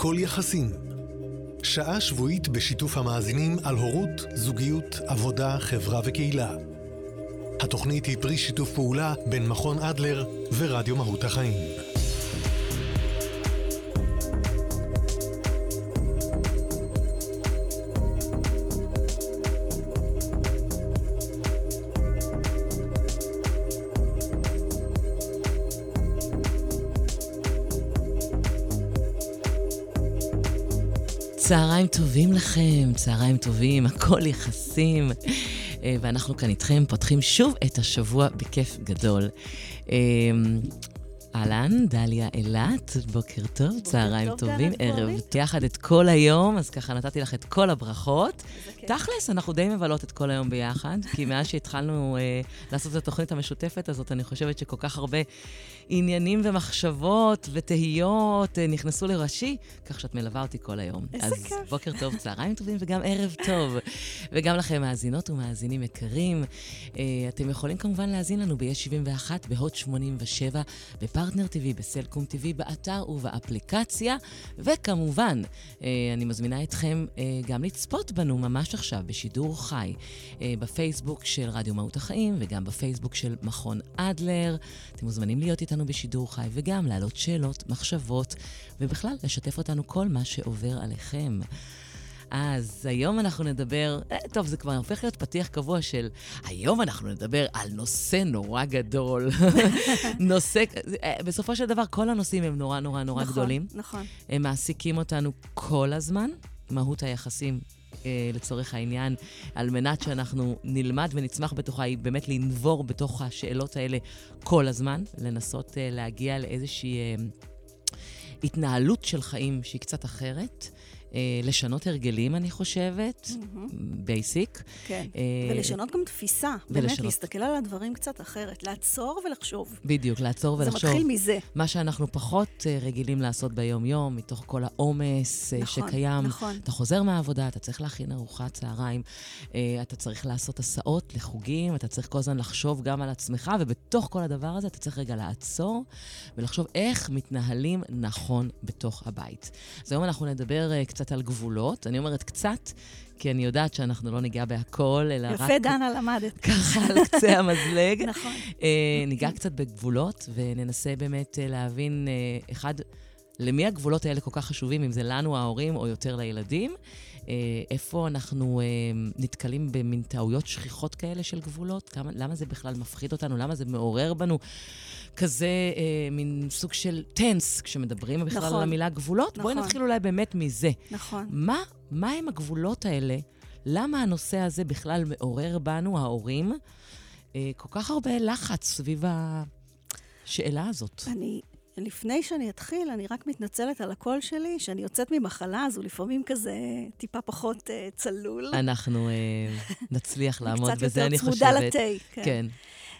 הכל יחסים. שעה שבועית בשיתוף המאזינים על הורות, זוגיות, עבודה, חברה וקהילה. התוכנית היא פרי שיתוף פעולה בין מכון אדלר ורדיו מהות החיים. צהריים טובים לכם, צהריים טובים, הכל יחסים. אה, ואנחנו כאן איתכם פותחים שוב את השבוע בכיף גדול. אה, אהלן, דליה אילת, בוקר טוב, צהריים טוב, טובים, ערב יחד את כל היום, אז ככה נתתי לך את כל הברכות. תכלס, אנחנו די מבלות את כל היום ביחד, כי מאז שהתחלנו אה, לעשות את התוכנית המשותפת הזאת, אני חושבת שכל כך הרבה עניינים ומחשבות ותהיות אה, נכנסו לראשי, כך שאת מלווה אותי כל היום. איזה כיף. אז בוקר טוב, צהריים טובים וגם ערב טוב. וגם לכם, מאזינות ומאזינים יקרים, אה, אתם יכולים כמובן להאזין לנו ב-יש 71, בהוט 87, בפרטנר TV, בסלקום TV, באתר ובאפליקציה, וכמובן, אה, אני מזמינה אתכם גם לצפות בנו ממש עכשיו בשידור חי, בפייסבוק של רדיו מהות החיים וגם בפייסבוק של מכון אדלר. אתם מוזמנים להיות איתנו בשידור חי, וגם להעלות שאלות, מחשבות, ובכלל, לשתף אותנו כל מה שעובר עליכם. אז היום אנחנו נדבר, אה, טוב, זה כבר הופך להיות פתיח קבוע של היום אנחנו נדבר על נושא נורא גדול. נושא, אה, בסופו של דבר, כל הנושאים הם נורא נורא נורא נכון, גדולים. נכון. הם מעסיקים אותנו כל הזמן. מהות היחסים אה, לצורך העניין, על מנת שאנחנו נלמד ונצמח בתוכה, היא באמת לנבור בתוך השאלות האלה כל הזמן, לנסות אה, להגיע לאיזושהי אה, התנהלות של חיים שהיא קצת אחרת. אה, לשנות הרגלים, אני חושבת, בייסיק. Mm-hmm. כן, אה, ולשנות גם תפיסה. ולשנות. באמת, להסתכל על הדברים קצת אחרת. לעצור ולחשוב. בדיוק, לעצור ולחשוב. זה מתחיל מזה. מה שאנחנו פחות אה, רגילים לעשות ביום-יום, מתוך כל העומס נכון, שקיים. נכון. אתה חוזר מהעבודה, אתה צריך להכין ארוחת צהריים, אתה צריך לעשות הסעות לחוגים, אתה צריך כל הזמן לחשוב גם על עצמך, ובתוך כל הדבר הזה אתה צריך רגע לעצור ולחשוב איך מתנהלים נכון בתוך הבית. אז היום אנחנו נדבר קצת... קצת על גבולות. אני אומרת קצת, כי אני יודעת שאנחנו לא ניגע בהכל, אלא יפה, רק... יפה, דנה, למדת. ככה על קצה המזלג. נכון. אה, ניגע קצת בגבולות, וננסה באמת אה, להבין, אה, אחד, למי הגבולות האלה כל כך חשובים, אם זה לנו, ההורים, או יותר לילדים. אה, איפה אנחנו אה, נתקלים במין טעויות שכיחות כאלה של גבולות? כמה, למה זה בכלל מפחיד אותנו? למה זה מעורר בנו כזה אה, מין סוג של טנס כשמדברים בכלל נכון, על המילה גבולות? נכון. בואי נתחיל אולי באמת מזה. נכון. מה, מה הם הגבולות האלה? למה הנושא הזה בכלל מעורר בנו, ההורים, אה, כל כך הרבה לחץ סביב השאלה הזאת? אני, לפני שאני אתחיל, אני רק מתנצלת על הקול שלי, שאני יוצאת ממחלה, אז הוא לפעמים כזה טיפה פחות uh, צלול. אנחנו uh, נצליח לעמוד בזה, אני חושבת. קצת יותר צמודה לתה, כן. כן.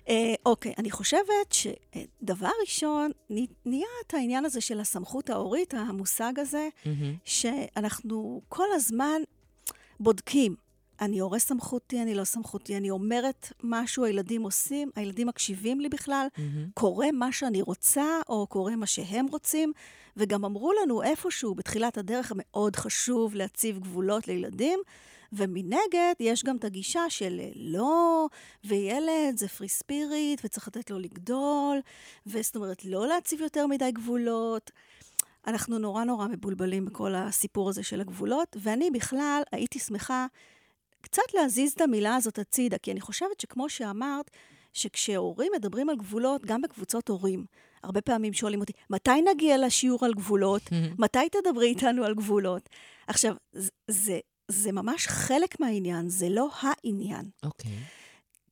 Uh, אוקיי, אני חושבת שדבר ראשון, נהיה את העניין הזה של הסמכות ההורית, המושג הזה, mm-hmm. שאנחנו כל הזמן בודקים. אני הורה סמכותי, אני לא סמכותי, אני אומרת משהו, הילדים עושים, הילדים מקשיבים לי בכלל, mm-hmm. קורה מה שאני רוצה, או קורה מה שהם רוצים, וגם אמרו לנו איפשהו בתחילת הדרך מאוד חשוב להציב גבולות לילדים, ומנגד יש גם את הגישה של לא, וילד זה פרי ספיריט, וצריך לתת לו לגדול, וזאת אומרת, לא להציב יותר מדי גבולות. אנחנו נורא נורא מבולבלים בכל הסיפור הזה של הגבולות, ואני בכלל הייתי שמחה קצת להזיז את המילה הזאת הצידה, כי אני חושבת שכמו שאמרת, שכשהורים מדברים על גבולות, גם בקבוצות הורים, הרבה פעמים שואלים אותי, מתי נגיע לשיעור על גבולות? מתי תדברי איתנו על גבולות? עכשיו, זה, זה ממש חלק מהעניין, זה לא העניין. אוקיי. Okay.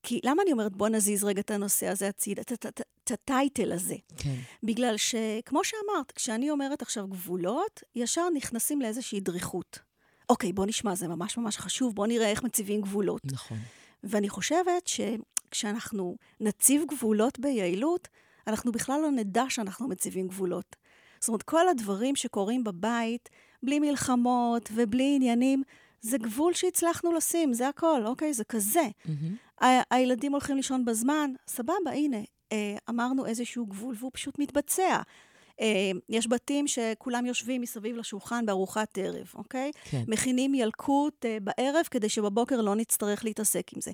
כי למה אני אומרת, בוא נזיז רגע את הנושא הזה הצידה, את הטייטל הזה? כן. בגלל שכמו שאמרת, כשאני אומרת עכשיו גבולות, ישר נכנסים לאיזושהי דריכות. אוקיי, בוא נשמע, זה ממש ממש חשוב, בוא נראה איך מציבים גבולות. נכון. ואני חושבת שכשאנחנו נציב גבולות ביעילות, אנחנו בכלל לא נדע שאנחנו מציבים גבולות. זאת אומרת, כל הדברים שקורים בבית, בלי מלחמות ובלי עניינים, זה גבול שהצלחנו לשים, זה הכל, אוקיי? זה כזה. Mm-hmm. ה- הילדים הולכים לישון בזמן, סבבה, הנה, אה, אמרנו איזשהו גבול והוא פשוט מתבצע. אה, יש בתים שכולם יושבים מסביב לשולחן בארוחת ערב, אוקיי? כן. מכינים ילקוט אה, בערב כדי שבבוקר לא נצטרך להתעסק עם זה.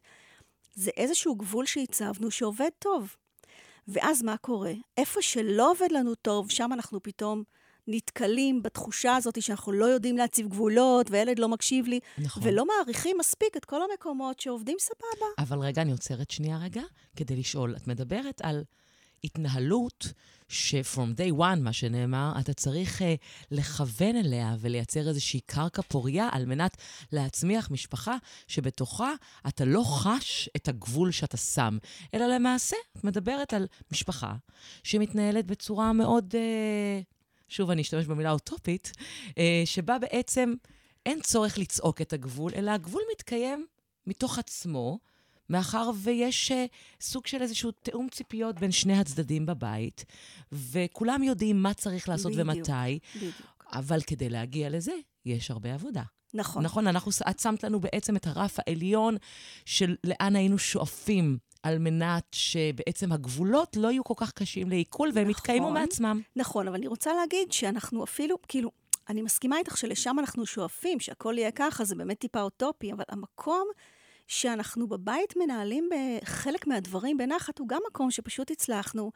זה איזשהו גבול שהצבנו שעובד טוב. ואז מה קורה? איפה שלא עובד לנו טוב, שם אנחנו פתאום נתקלים בתחושה הזאת שאנחנו לא יודעים להציב גבולות, וילד לא מקשיב לי, נכון. ולא מעריכים מספיק את כל המקומות שעובדים סבבה. אבל רגע, אני עוצרת שנייה רגע, כדי לשאול. את מדברת על התנהלות ש-from day one, מה שנאמר, אתה צריך uh, לכוון אליה ולייצר איזושהי קרקע פוריה על מנת להצמיח משפחה שבתוכה אתה לא חש את הגבול שאתה שם, אלא למעשה את מדברת על משפחה שמתנהלת בצורה מאוד, uh, שוב, אני אשתמש במילה אוטופית, uh, שבה בעצם אין צורך לצעוק את הגבול, אלא הגבול מתקיים מתוך עצמו. מאחר ויש uh, סוג של איזשהו תיאום ציפיות בין שני הצדדים בבית, וכולם יודעים מה צריך לעשות בדיוק, ומתי, בדיוק. אבל כדי להגיע לזה, יש הרבה עבודה. נכון. נכון, אנחנו, את שמת לנו בעצם את הרף העליון של לאן היינו שואפים. על מנת שבעצם הגבולות לא יהיו כל כך קשים לעיכול, והם נכון. יתקיימו מעצמם. נכון, אבל אני רוצה להגיד שאנחנו אפילו, כאילו, אני מסכימה איתך שלשם אנחנו שואפים, שהכל יהיה ככה, זה באמת טיפה אוטופי, אבל המקום שאנחנו בבית מנהלים בחלק מהדברים בנחת, הוא גם מקום שפשוט הצלחנו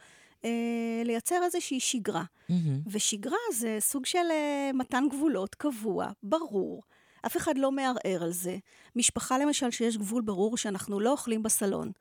אה, לייצר איזושהי שגרה. מהמם. ושגרה זה סוג של אה, מתן גבולות קבוע, ברור. אף אחד לא מערער על זה. משפחה, למשל, שיש גבול ברור שאנחנו לא אוכלים בסלון.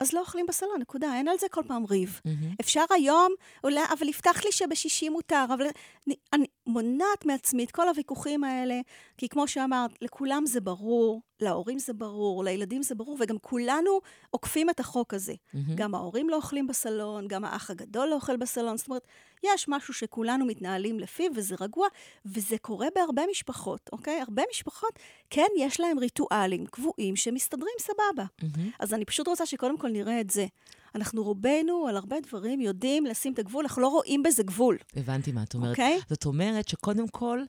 אז לא אוכלים בסלון, נקודה. אין על זה כל פעם ריב. מהמם. אפשר היום, אולי, אבל הבטחת לי שבשישי מותר, אבל אני, אני מונעת מעצמי את כל הוויכוחים האלה, כי כמו שאמרת, לכולם זה ברור, להורים זה ברור, לילדים זה ברור, וגם כולנו עוקפים את החוק הזה. מהמם. גם ההורים לא אוכלים בסלון, גם האח הגדול לא אוכל בסלון, זאת אומרת, יש משהו שכולנו מתנהלים לפיו, וזה רגוע, וזה קורה בהרבה משפחות, אוקיי? הרבה משפחות, כן, יש להם ריטואלים קבועים שמסתדרים סבבה. מהמם. אז אני פשוט רוצה שקודם כל נראה את זה. אנחנו רובנו על הרבה דברים יודעים לשים את הגבול, אנחנו לא רואים בזה גבול, הבנתי מה את אומרת. אוקיי? זאת אומרת שקודם כל,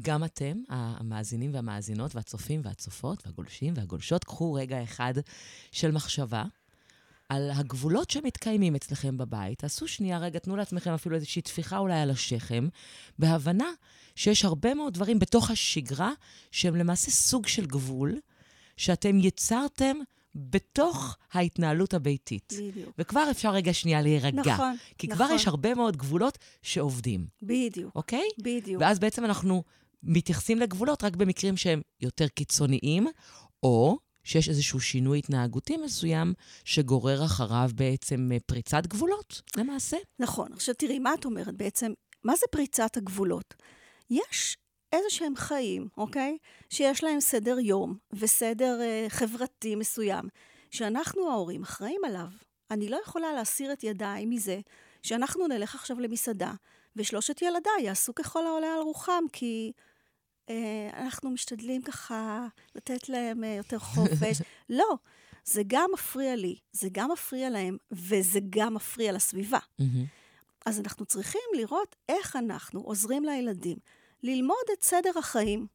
גם אתם, המאזינים והמאזינות והצופים והצופות והגולשים והגולשות, קחו רגע אחד של מחשבה על הגבולות שמתקיימים אצלכם בבית. תעשו שנייה רגע, תנו לעצמכם אפילו איזושהי טפיחה אולי על השכם, בהבנה שיש הרבה מאוד דברים בתוך השגרה שהם למעשה סוג של גבול שאתם יצרתם בתוך ההתנהלות הביתית. בדיוק. וכבר אפשר רגע שנייה להירגע. נכון, כי כבר נכון. יש הרבה מאוד גבולות שעובדים, בדיוק, אוקיי? בדיוק. ואז בעצם אנחנו מתייחסים לגבולות רק במקרים שהם יותר קיצוניים, או שיש איזשהו שינוי התנהגותי מסוים שגורר אחריו בעצם אה, פריצת גבולות, למעשה. נכון. עכשיו תראי, מה את אומרת בעצם? מה זה פריצת הגבולות? יש איזה שהם חיים, אוקיי? שיש להם סדר יום וסדר אה, חברתי מסוים, שאנחנו ההורים אחראים עליו. אני לא יכולה להסיר את ידיי מזה שאנחנו נלך עכשיו למסעדה, ושלושת ילדיי יעשו ככל העולה על רוחם, כי אה, אנחנו משתדלים ככה לתת להם אה, יותר חופש. לא, זה גם מפריע לי, זה גם מפריע להם, וזה גם מפריע לסביבה. אז אנחנו צריכים לראות איך אנחנו עוזרים לילדים ללמוד את סדר החיים.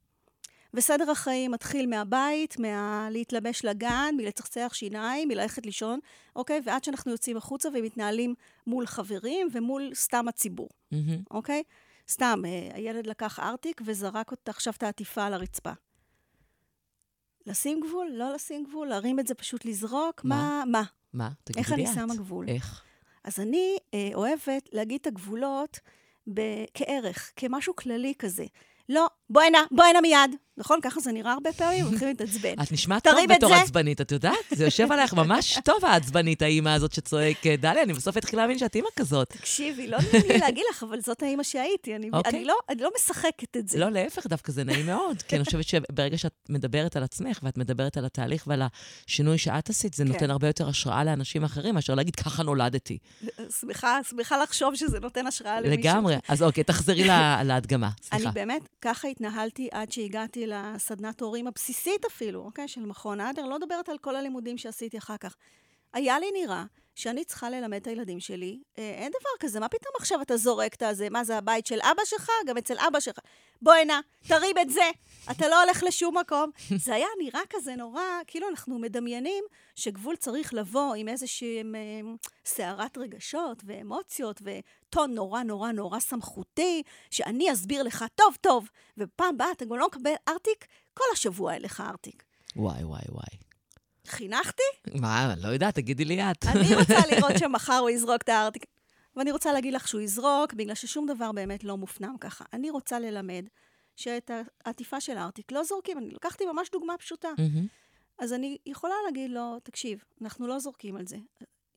וסדר החיים מתחיל מהבית, מלהתלבש לגן, מלצחצח שיניים, מללכת לישון, אוקיי? ועד שאנחנו יוצאים החוצה ומתנהלים מול חברים ומול סתם הציבור, מהמם. אוקיי? סתם, אה, הילד לקח ארטיק וזרק אותה עכשיו את העטיפה על הרצפה. לשים גבול? לא לשים גבול? להרים את זה פשוט לזרוק? מה? מה? מה? מה? תגידי איך לי אני את. שמה גבול? איך? אז אני אה, אוהבת להגיד את הגבולות כערך, כמשהו כללי כזה. לא, בוא הנה, בוא הנה מיד. נכון? ככה זה נראה הרבה פעמים, מתחילים להתעצבן. את נשמעת טוב בתור. עצבנית, את יודעת? זה יושב עלייך ממש טוב, העצבנית, האימא הזאת שצועקת. דליה, אני בסוף אתחיל להאמין שאת אימא כזאת. תקשיבי, לא נעים לי להגיד לך, אבל זאת האימא שהייתי. אני, אוקיי. אני, לא, אני לא משחקת את זה. לא, להפך, דווקא זה נעים מאוד. כי אני חושבת שברגע שאת מדברת על עצמך, ואת מדברת על התהליך ועל השינוי שאת עשית, זה כן. נותן הרבה יותר השראה לאנשים אחרים, מאשר להגיד, ככה נולדתי. שמחה, שמחה לחשוב שזה נותן השראה למישהו. לגמרי. אז אוקיי, תחזרי לה- להדגמה. אני. באמת, ככה התנהלתי עד שהגעתי לסדנת הורים הבסיסית אפילו, אוקיי? של מכון אדר. לא מדברת על כל הלימודים שעשיתי אחר כך. היה לי נראה שאני צריכה ללמד את הילדים שלי, אה, אין דבר כזה, מה פתאום עכשיו אתה זורק את הזה? מה זה, הבית של אבא שלך? גם אצל אבא שלך. בוא הנה, תרים את זה, אתה לא הולך לשום מקום. זה היה נראה כזה נורא, כאילו אנחנו מדמיינים שגבול צריך לבוא עם איזושהי אה, סערת רגשות ואמוציות וטון נורא נורא נורא סמכותי, שאני אסביר לך טוב טוב, ופעם באה אתה גם לא מקבל ארטיק, כל השבוע אין לך ארטיק. וואי, וואי, וואי. חינכתי? מה, לא יודעת, תגידי לי את. אני רוצה לראות שמחר הוא יזרוק את הארטיק. ואני רוצה להגיד לך שהוא יזרוק, בגלל ששום דבר באמת לא מופנם ככה. אני רוצה ללמד שאת העטיפה של הארטיק לא זורקים. אני לקחתי ממש דוגמה פשוטה. אז אני יכולה להגיד לו, תקשיב, אנחנו לא זורקים על זה.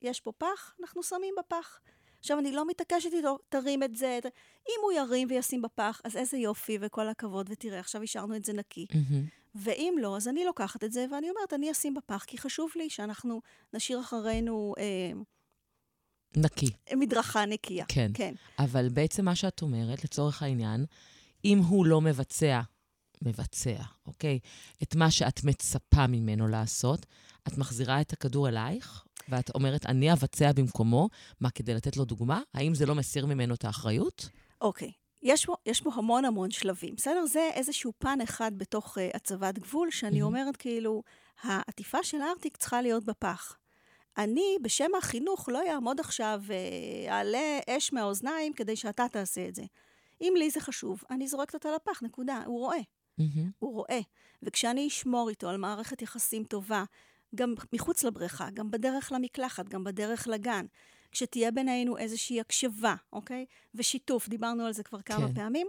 יש פה פח, אנחנו שמים בפח. עכשיו, אני לא מתעקשת איתו, תרים את זה. אם הוא ירים וישים בפח, אז איזה יופי וכל הכבוד, ותראה, עכשיו השארנו את זה נקי. ואם לא, אז אני לוקחת את זה, ואני אומרת, אני אשים בפח, כי חשוב לי שאנחנו נשאיר אחרינו... אה, נקי. מדרכה נקייה. כן. כן. אבל בעצם מה שאת אומרת, לצורך העניין, אם הוא לא מבצע, מבצע, אוקיי? את מה שאת מצפה ממנו לעשות, את מחזירה את הכדור אלייך, ואת אומרת, אני אבצע במקומו. מה, כדי לתת לו דוגמה? האם זה לא מסיר ממנו את האחריות? אוקיי. יש פה, יש פה המון המון שלבים, בסדר? זה איזשהו פן אחד בתוך uh, הצבת גבול, שאני mm-hmm. אומרת כאילו, העטיפה של הארטיק צריכה להיות בפח. אני, בשם החינוך, לא אעמוד עכשיו ואעלה uh, אש מהאוזניים כדי שאתה תעשה את זה. אם לי זה חשוב, אני זורקת אותה לפח, נקודה. הוא רואה. Mm-hmm. הוא רואה. וכשאני אשמור איתו על מערכת יחסים טובה, גם מחוץ לבריכה, גם בדרך למקלחת, גם בדרך לגן, כשתהיה בינינו איזושהי הקשבה, אוקיי? ושיתוף, דיברנו על זה כבר כמה כן. פעמים.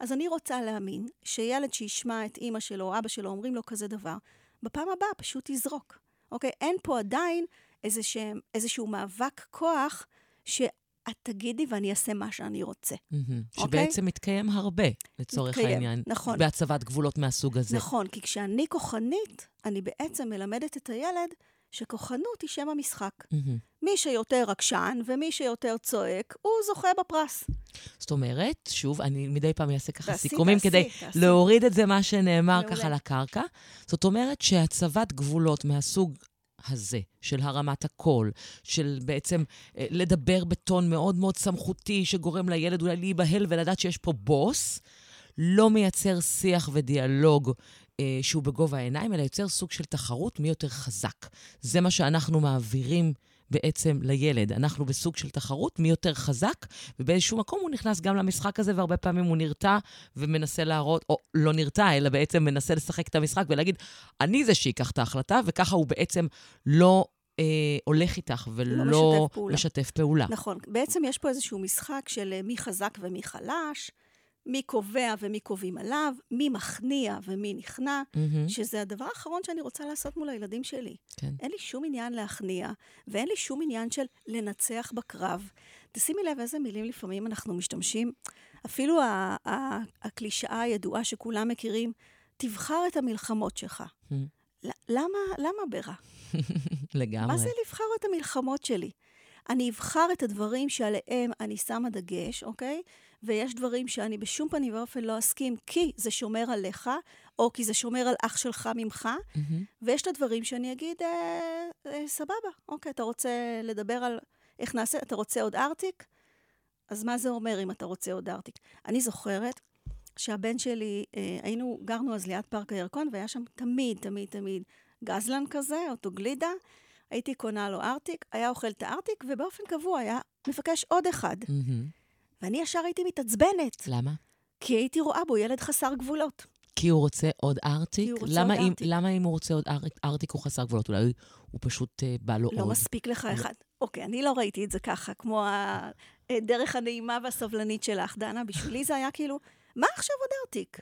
אז אני רוצה להאמין שילד שישמע את אימא שלו או אבא שלו אומרים לו כזה דבר, בפעם הבאה פשוט יזרוק, אוקיי? אין פה עדיין איזשה, איזשהו מאבק כוח שאת תגידי ואני אעשה מה שאני רוצה. Mm-hmm. שבעצם מתקיים הרבה, לצורך מתקיים, העניין. נכון. בהצבת גבולות מהסוג הזה. נכון, כי כשאני כוחנית, אני בעצם מלמדת את הילד שכוחנות היא שם המשחק. Mm-hmm. מי שיותר עקשן ומי שיותר צועק, הוא זוכה בפרס. זאת אומרת, שוב, אני מדי פעם אעשה ככה תעשי, סיכומים תעשי, כדי תעשי. להוריד את זה, מה שנאמר מעולה. ככה לקרקע. זאת אומרת שהצבת גבולות מהסוג הזה, של הרמת הקול, של בעצם אה, לדבר בטון מאוד מאוד סמכותי, שגורם לילד אולי להיבהל ולדעת שיש פה בוס, לא מייצר שיח ודיאלוג אה, שהוא בגובה העיניים, אלא יוצר סוג של תחרות מי יותר חזק. זה מה שאנחנו מעבירים בעצם לילד. אנחנו בסוג של תחרות, מי יותר חזק, ובאיזשהו מקום הוא נכנס גם למשחק הזה, והרבה פעמים הוא נרתע ומנסה להראות, או לא נרתע, אלא בעצם מנסה לשחק את המשחק ולהגיד, אני זה שייקח את ההחלטה, וככה הוא בעצם לא אה, הולך איתך ולא לא משתף פעולה. משתף פעולה. נכון. בעצם יש פה איזשהו משחק של אה, מי חזק ומי חלש. מי קובע ומי קובעים עליו, מי מכניע ומי נכנע, mm-hmm. שזה הדבר האחרון שאני רוצה לעשות מול הילדים שלי. כן. אין לי שום עניין להכניע, ואין לי שום עניין של לנצח בקרב. תשימי לב איזה מילים לפעמים אנחנו משתמשים. אפילו הקלישאה הידועה שכולם מכירים, תבחר את המלחמות שלך. Mm-hmm. למה, למה ברע? לגמרי. מה זה לבחר את המלחמות שלי? אני אבחר את הדברים שעליהם אני שמה דגש, אוקיי? ויש דברים שאני בשום פנים ואופן לא אסכים, כי זה שומר עליך, או כי זה שומר על אח שלך ממך, mm-hmm. ויש את הדברים שאני אגיד, אה, אה, סבבה, אוקיי, אתה רוצה לדבר על איך נעשה, אתה רוצה עוד ארטיק? אז מה זה אומר אם אתה רוצה עוד ארטיק? אני זוכרת שהבן שלי, אה, היינו, גרנו אז ליד פארק הירקון, והיה שם תמיד, תמיד, תמיד גזלן כזה, אותו גלידה. הייתי קונה לו ארטיק, היה אוכל את הארטיק, ובאופן קבוע היה מבקש עוד אחד. Mm-hmm. ואני ישר הייתי מתעצבנת. למה? כי הייתי רואה בו ילד חסר גבולות. כי הוא רוצה עוד ארטיק? כי הוא רוצה למה עוד אם, ארטיק. למה אם הוא רוצה עוד ארטיק, ארטיק הוא חסר גבולות? אולי הוא פשוט uh, בא לו לא עוד. לא מספיק לך אחד. אוקיי, אני לא ראיתי את זה ככה, כמו הדרך הנעימה והסבלנית שלך, דנה. בשבילי זה היה כאילו, מה עכשיו עוד ארטיק?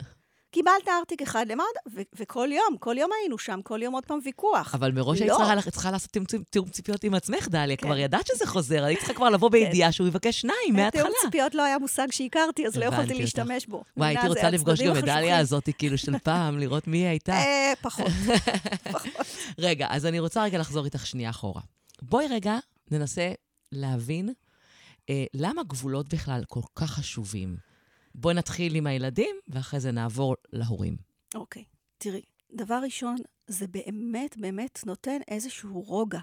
קיבלת ארטיק אחד, למה עוד? וכל יום, כל יום היינו שם, כל יום עוד פעם ויכוח. אבל מראש היית לא. צריכה, צריכה לעשות תיאום ציפיות עם עצמך, דליה. כן. כבר ידעת שזה חוזר, היית צריכה כבר לבוא כן. בידיעה שהוא יבקש שניים מההתחלה. תיאום ציפיות לא היה מושג שהכרתי, אז לא יכולתי להשתמש בו. וואי, הייתי רוצה לפגוש גם את דליה הזאת, כאילו, של פעם, לראות מי היא הייתה. אה, פחות. רגע, אז אני רוצה רגע לחזור איתך שנייה אחורה. בואי רגע ננסה להבין אה, למה גבולות בכלל כל כך חשובים. בואי נתחיל עם הילדים, ואחרי זה נעבור להורים. אוקיי. Okay. תראי, דבר ראשון, זה באמת באמת נותן איזשהו רוגע.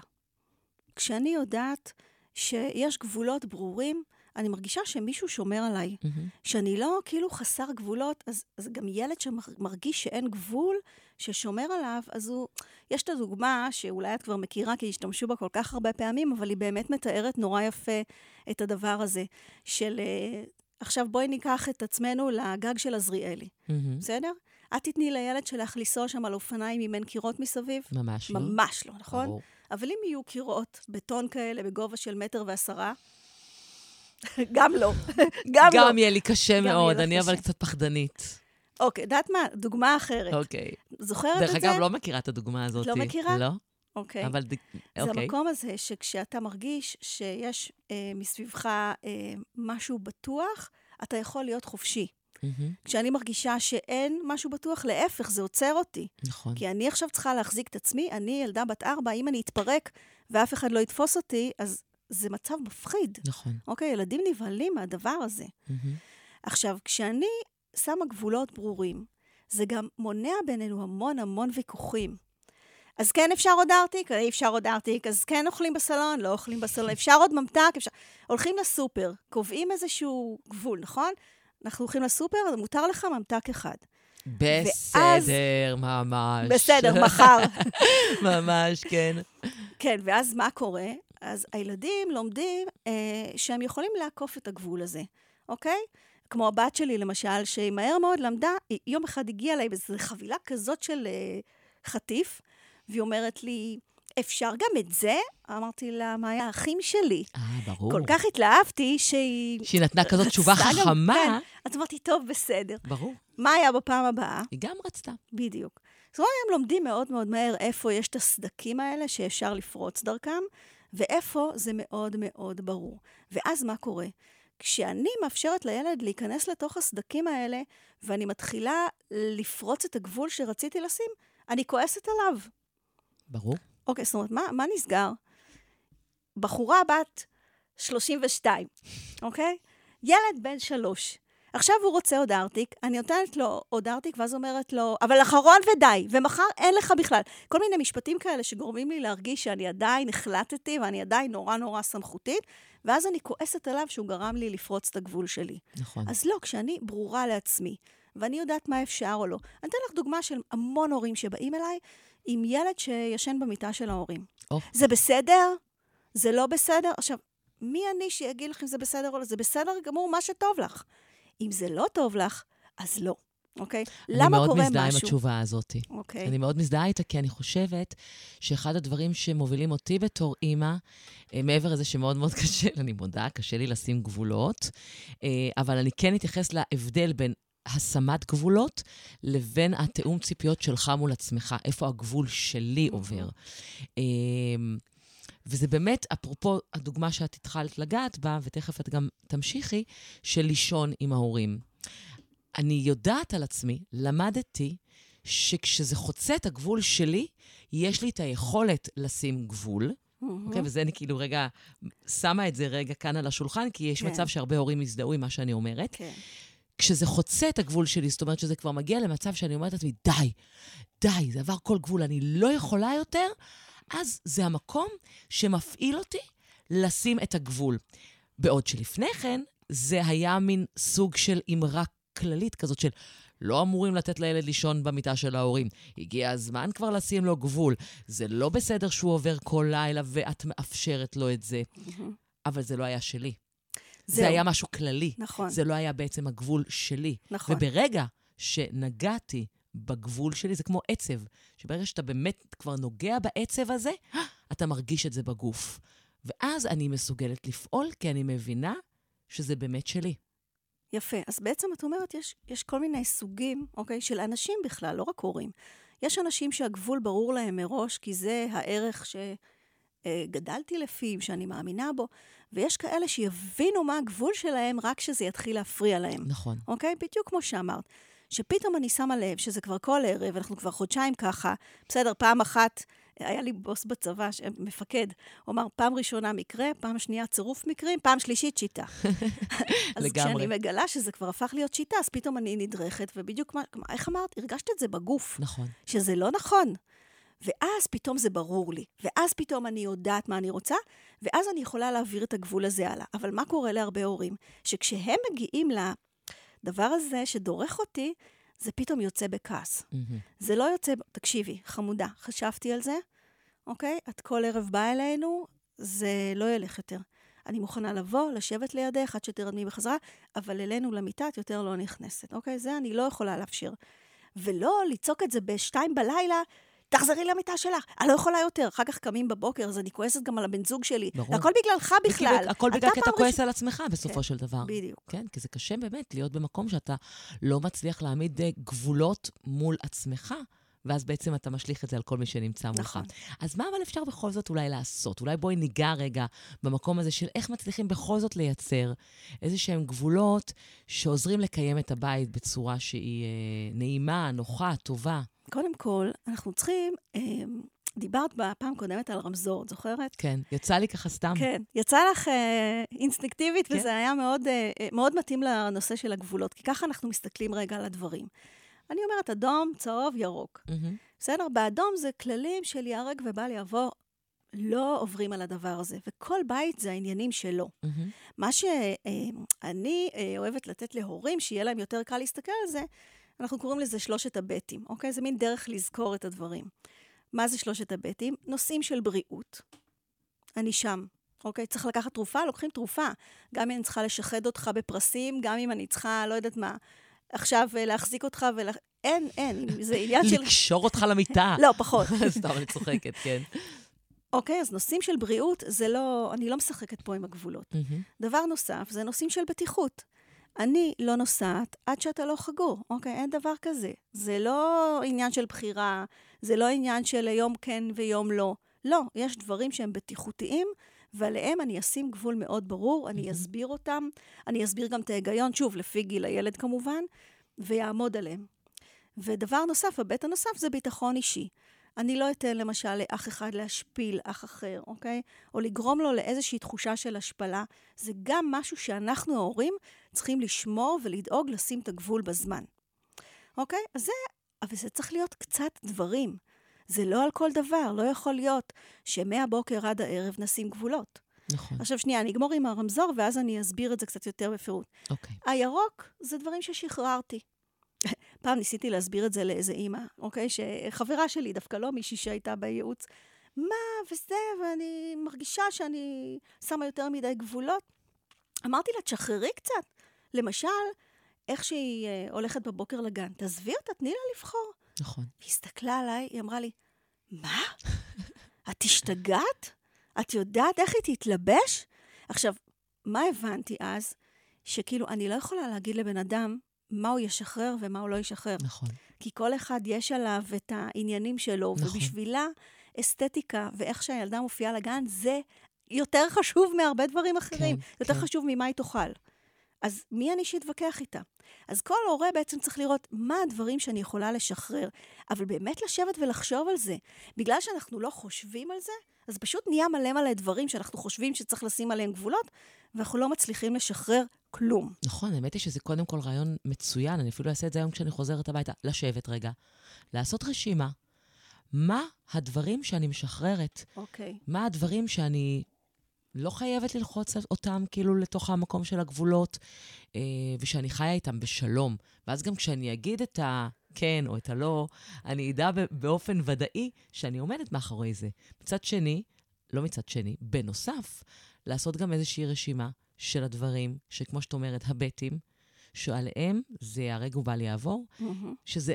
כשאני יודעת שיש גבולות ברורים, אני מרגישה שמישהו שומר עליי. Mm-hmm. שאני לא כאילו חסר גבולות, אז, אז גם ילד שמרגיש שאין גבול, ששומר עליו, אז הוא... יש את הדוגמה שאולי את כבר מכירה, כי השתמשו בה כל כך הרבה פעמים, אבל היא באמת מתארת נורא יפה את הדבר הזה, של... אה, עכשיו בואי ניקח את עצמנו לגג של עזריאלי, Mm-hmm. בסדר? את תתני לילד שלך לנסוע שם על אופניים אם אין קירות מסביב? ממש לא. ממש לא, נכון? ברור. אבל אם יהיו קירות בטון כאלה בגובה של מטר ועשרה, גם לא. גם לא. גם יהיה לי קשה גם מאוד, אני אבל קשה. קצת פחדנית. אוקיי, יודעת מה? דוגמה אחרת. אוקיי. זוכרת דרך את זה? אגב, לא מכירה את הדוגמה הזאת. לא מכירה? לא? אוקיי. אבל... זה אוקיי. המקום הזה שכשאתה מרגיש שיש אה, מסביבך אה, משהו בטוח, אתה יכול להיות חופשי. מהמם, כשאני מרגישה שאין משהו בטוח, להפך, זה עוצר אותי. נכון. כי אני עכשיו צריכה להחזיק את עצמי, אני ילדה בת ארבע, אם אני אתפרק ואף אחד לא יתפוס אותי, אז זה מצב מפחיד. נכון. אוקיי? ילדים נבהלים מהדבר הזה. מהמם. עכשיו, כשאני שמה גבולות ברורים, זה גם מונע בינינו המון המון ויכוחים. אז כן אפשר עוד ארטיק, אי אפשר עוד ארטיק, אז כן אוכלים בסלון, לא אוכלים בסלון, אפשר עוד ממתק, אפשר... הולכים לסופר, קובעים איזשהו גבול, נכון? אנחנו הולכים לסופר, אז מותר לך ממתק אחד. בסדר, ממש. בסדר, מחר. ממש, כן. כן, ואז מה קורה? אז הילדים לומדים אה, שהם יכולים לעקוף את הגבול הזה, אוקיי? כמו הבת שלי, למשל, שהיא מהר מאוד למדה, היא יום אחד הגיעה אליי באיזו חבילה כזאת של אה, חטיף, והיא אומרת לי, אפשר גם את זה? אמרתי לה, מה היה האחים שלי? אה, ברור. כל כך התלהבתי שהיא... שהיא נתנה כזאת תשובה רצתה גם- חכמה. כן. אז אמרתי, טוב, בסדר. ברור. מה היה בפעם הבאה? היא גם רצתה. בדיוק. זאת אומרת, הם לומדים מאוד מאוד מהר איפה יש את הסדקים האלה שאפשר לפרוץ דרכם, ואיפה זה מאוד מאוד ברור. ואז מה קורה? כשאני מאפשרת לילד להיכנס לתוך הסדקים האלה, ואני מתחילה לפרוץ את הגבול שרציתי לשים, אני כועסת עליו. ברור. אוקיי, זאת אומרת, מה, מה נסגר? בחורה בת 32, אוקיי? ילד בן שלוש. עכשיו הוא רוצה עוד ארטיק, אני נותנת לו עוד ארטיק, ואז אומרת לו, אבל אחרון ודי, ומחר אין לך בכלל. כל מיני משפטים כאלה שגורמים לי להרגיש שאני עדיין החלטתי ואני עדיין נורא נורא סמכותית, ואז אני כועסת עליו שהוא גרם לי לפרוץ את הגבול שלי. נכון. אז לא, כשאני ברורה לעצמי, ואני יודעת מה אפשר או לא. אני אתן לך דוגמה של המון הורים שבאים אליי עם ילד שישן במיטה של ההורים. או. זה בסדר? זה לא בסדר? עכשיו, מי אני שיגיד לך אם זה בסדר או לא? זה בסדר גמור, מה שטוב לך. אם זה לא טוב לך, אז לא, אוקיי? למה קורה אני מאוד מזדהה עם משהו? התשובה הזאת. אוקיי. אני מאוד מזדהה איתה, כי אני חושבת שאחד הדברים שמובילים אותי בתור אימא, אה, מעבר לזה שמאוד מאוד קשה, אני מודה, קשה לי לשים גבולות, אה, אבל אני כן אתייחס להבדל בין השמת גבולות לבין התיאום ציפיות שלך מול עצמך, איפה הגבול שלי עובר. אה, וזה באמת, אפרופו הדוגמה שאת התחלת לגעת בה, ותכף את גם תמשיכי, של לישון עם ההורים. אני יודעת על עצמי, למדתי, שכשזה חוצה את הגבול שלי, יש לי את היכולת לשים גבול. אוקיי? וזה אני כאילו רגע, שמה את זה רגע כאן על השולחן, כי יש כן. מצב שהרבה הורים יזדהו עם מה שאני אומרת. כן. כשזה חוצה את הגבול שלי, זאת אומרת שזה כבר מגיע למצב שאני אומרת לעצמי, די, די, זה עבר כל גבול, אני לא יכולה יותר, אז זה המקום שמפעיל אותי לשים את הגבול. בעוד שלפני כן, זה היה מין סוג של אמרה כללית כזאת של לא אמורים לתת לילד לישון במיטה של ההורים. הגיע הזמן כבר לשים לו גבול. זה לא בסדר שהוא עובר כל לילה ואת מאפשרת לו את זה. אבל זה לא היה שלי. זה. היה משהו כללי. נכון, זה לא היה בעצם הגבול שלי. נכון. וברגע שנגעתי בגבול שלי, זה כמו עצב, שברגע שאתה באמת כבר נוגע בעצב הזה, אתה מרגיש את זה בגוף. ואז אני מסוגלת לפעול, כי אני מבינה שזה באמת שלי. יפה. אז בעצם את אומרת, יש, יש כל מיני סוגים, אוקיי, של אנשים בכלל, לא רק הורים. יש אנשים שהגבול ברור להם מראש, כי זה הערך שגדלתי לפיו, שאני מאמינה בו, ויש כאלה שיבינו מה הגבול שלהם רק כשזה יתחיל להפריע להם. נכון. אוקיי? בדיוק כמו שאמרת. שפתאום אני שמה לב שזה כבר כל ערב, אנחנו כבר חודשיים ככה. בסדר, פעם אחת, היה לי בוס בצבא, מפקד, הוא אמר, פעם ראשונה מקרה, פעם שנייה צירוף מקרים, פעם שלישית שיטה. אז לגמרי. כשאני מגלה שזה כבר הפך להיות שיטה, אז פתאום אני נדרכת, ובדיוק מה, איך אמרת? הרגשת את זה בגוף, נכון. שזה לא נכון. ואז פתאום זה ברור לי, ואז פתאום אני יודעת מה אני רוצה, ואז אני יכולה להעביר את הגבול הזה הלאה. אבל מה קורה להרבה הורים? שכשהם מגיעים לדבר הזה שדורך אותי, זה פתאום יוצא בכעס. Mm-hmm. זה לא יוצא, תקשיבי, חמודה, חשבתי על זה, אוקיי? את כל ערב באה אלינו, זה לא ילך יותר. אני מוכנה לבוא, לשבת לידך עד שתרדמי בחזרה, אבל אלינו למיטה את יותר לא נכנסת, אוקיי? זה אני לא יכולה לאפשר. ולא לצעוק את זה בשתיים בלילה, תחזרי למיטה שלך, אני לא יכולה יותר. אחר כך קמים בבוקר, אז אני כועסת גם על הבן זוג שלי. ברור. הכל בגללך בכלל. הכל בגלל כי אתה כועס על עצמך בסופו כן, של דבר. בדיוק. כן, כי זה קשה באמת להיות במקום שאתה לא מצליח להעמיד אה, גבולות מול עצמך. ואז בעצם אתה משליך את זה על כל מי שנמצא מולך. נכון. אז מה אבל אפשר בכל זאת אולי לעשות? אולי בואי ניגע רגע במקום הזה של איך מצליחים בכל זאת לייצר איזה שהם גבולות שעוזרים לקיים את הבית בצורה שהיא אה, נעימה, נוחה, טובה. קודם כל, אנחנו צריכים... אה, דיברת בפעם קודמת על רמזור, את זוכרת? כן, יצא לי ככה סתם. כן, יצא לך אה, אינסטינקטיבית, כן. וזה היה מאוד, אה, מאוד מתאים לנושא של הגבולות, כי ככה אנחנו מסתכלים רגע על הדברים. אני אומרת אדום, צהוב, ירוק. Mm-hmm. בסדר? באדום זה כללים של ייהרג ובל יעבור. לא עוברים על הדבר הזה, וכל בית זה העניינים שלו. Mm-hmm. מה שאני אה, אוהבת לתת להורים, שיהיה להם יותר קל להסתכל על זה, אנחנו קוראים לזה שלושת הבטים, אוקיי? זה מין דרך לזכור את הדברים. מה זה שלושת הבטים? נושאים של בריאות. אני שם, אוקיי? צריך לקחת תרופה, לוקחים תרופה. גם אם אני צריכה לשחד אותך בפרסים, גם אם אני צריכה, לא יודעת מה, עכשיו אה, להחזיק אותך ול... אין, אין, זה עניין של... לקשור אותך למיטה. לא, פחות. סתם, אני צוחקת, כן. אוקיי, אז נושאים של בריאות, זה לא... אני לא משחקת פה עם הגבולות. דבר נוסף, זה נושאים של בטיחות. אני לא נוסעת עד שאתה לא חגור, אוקיי? אין דבר כזה. זה לא עניין של בחירה, זה לא עניין של יום כן ויום לא. לא, יש דברים שהם בטיחותיים, ועליהם אני אשים גבול מאוד ברור, אני אסביר אותם, אני אסביר גם את ההיגיון, שוב, לפי גיל הילד כמובן, ויעמוד עליהם. ודבר נוסף, הבית הנוסף זה ביטחון אישי. אני לא אתן למשל לאח אחד להשפיל אח אחר, אוקיי? או לגרום לו לאיזושהי תחושה של השפלה. זה גם משהו שאנחנו ההורים צריכים לשמור ולדאוג לשים את הגבול בזמן. אוקיי? אז זה, אבל זה צריך להיות קצת דברים. זה לא על כל דבר, לא יכול להיות שמהבוקר עד הערב נשים גבולות. נכון. עכשיו שנייה, אני אגמור עם הרמזור, ואז אני אסביר את זה קצת יותר בפירוט. אוקיי. הירוק זה דברים ששחררתי. פעם ניסיתי להסביר את זה לאיזה אימא, אוקיי? שחברה שלי, דווקא לא מישהי שהייתה בייעוץ, מה וזה, ואני מרגישה שאני שמה יותר מדי גבולות. אמרתי לה, תשחררי קצת. למשל, איך שהיא uh, הולכת בבוקר לגן, תעזבי אותה, תני לה לבחור. נכון. היא הסתכלה עליי, היא אמרה לי, מה? את השתגעת? את יודעת איך היא תתלבש? עכשיו, מה הבנתי אז? שכאילו, אני לא יכולה להגיד לבן אדם מה הוא ישחרר ומה הוא לא ישחרר. נכון. כי כל אחד יש עליו את העניינים שלו, נכון. ובשבילה אסתטיקה ואיך שהילדה מופיעה לגן, זה יותר חשוב מהרבה דברים אחרים. כן, יותר כן. חשוב ממה היא תאכל. אז מי אני שאתווכח איתה? אז כל הורה בעצם צריך לראות מה הדברים שאני יכולה לשחרר, אבל באמת לשבת ולחשוב על זה. בגלל שאנחנו לא חושבים על זה, אז פשוט נהיה מלא מלא דברים שאנחנו חושבים שצריך לשים עליהם גבולות, ואנחנו לא מצליחים לשחרר כלום. נכון, האמת היא שזה קודם כל רעיון מצוין, אני אפילו אעשה את זה היום כשאני חוזרת הביתה. לשבת רגע, לעשות רשימה. מה הדברים שאני משחררת? אוקיי. Okay. מה הדברים שאני לא חייבת ללחוץ אותם כאילו לתוך המקום של הגבולות, אה, ושאני חיה איתם בשלום. ואז גם כשאני אגיד את הכן או את הלא, אני אדע באופן ודאי שאני עומדת מאחורי זה. מצד שני, לא מצד שני, בנוסף, לעשות גם איזושהי רשימה של הדברים, שכמו שאת אומרת, הבטים, שעליהם זה ייהרג ובל יעבור, mm-hmm. שזה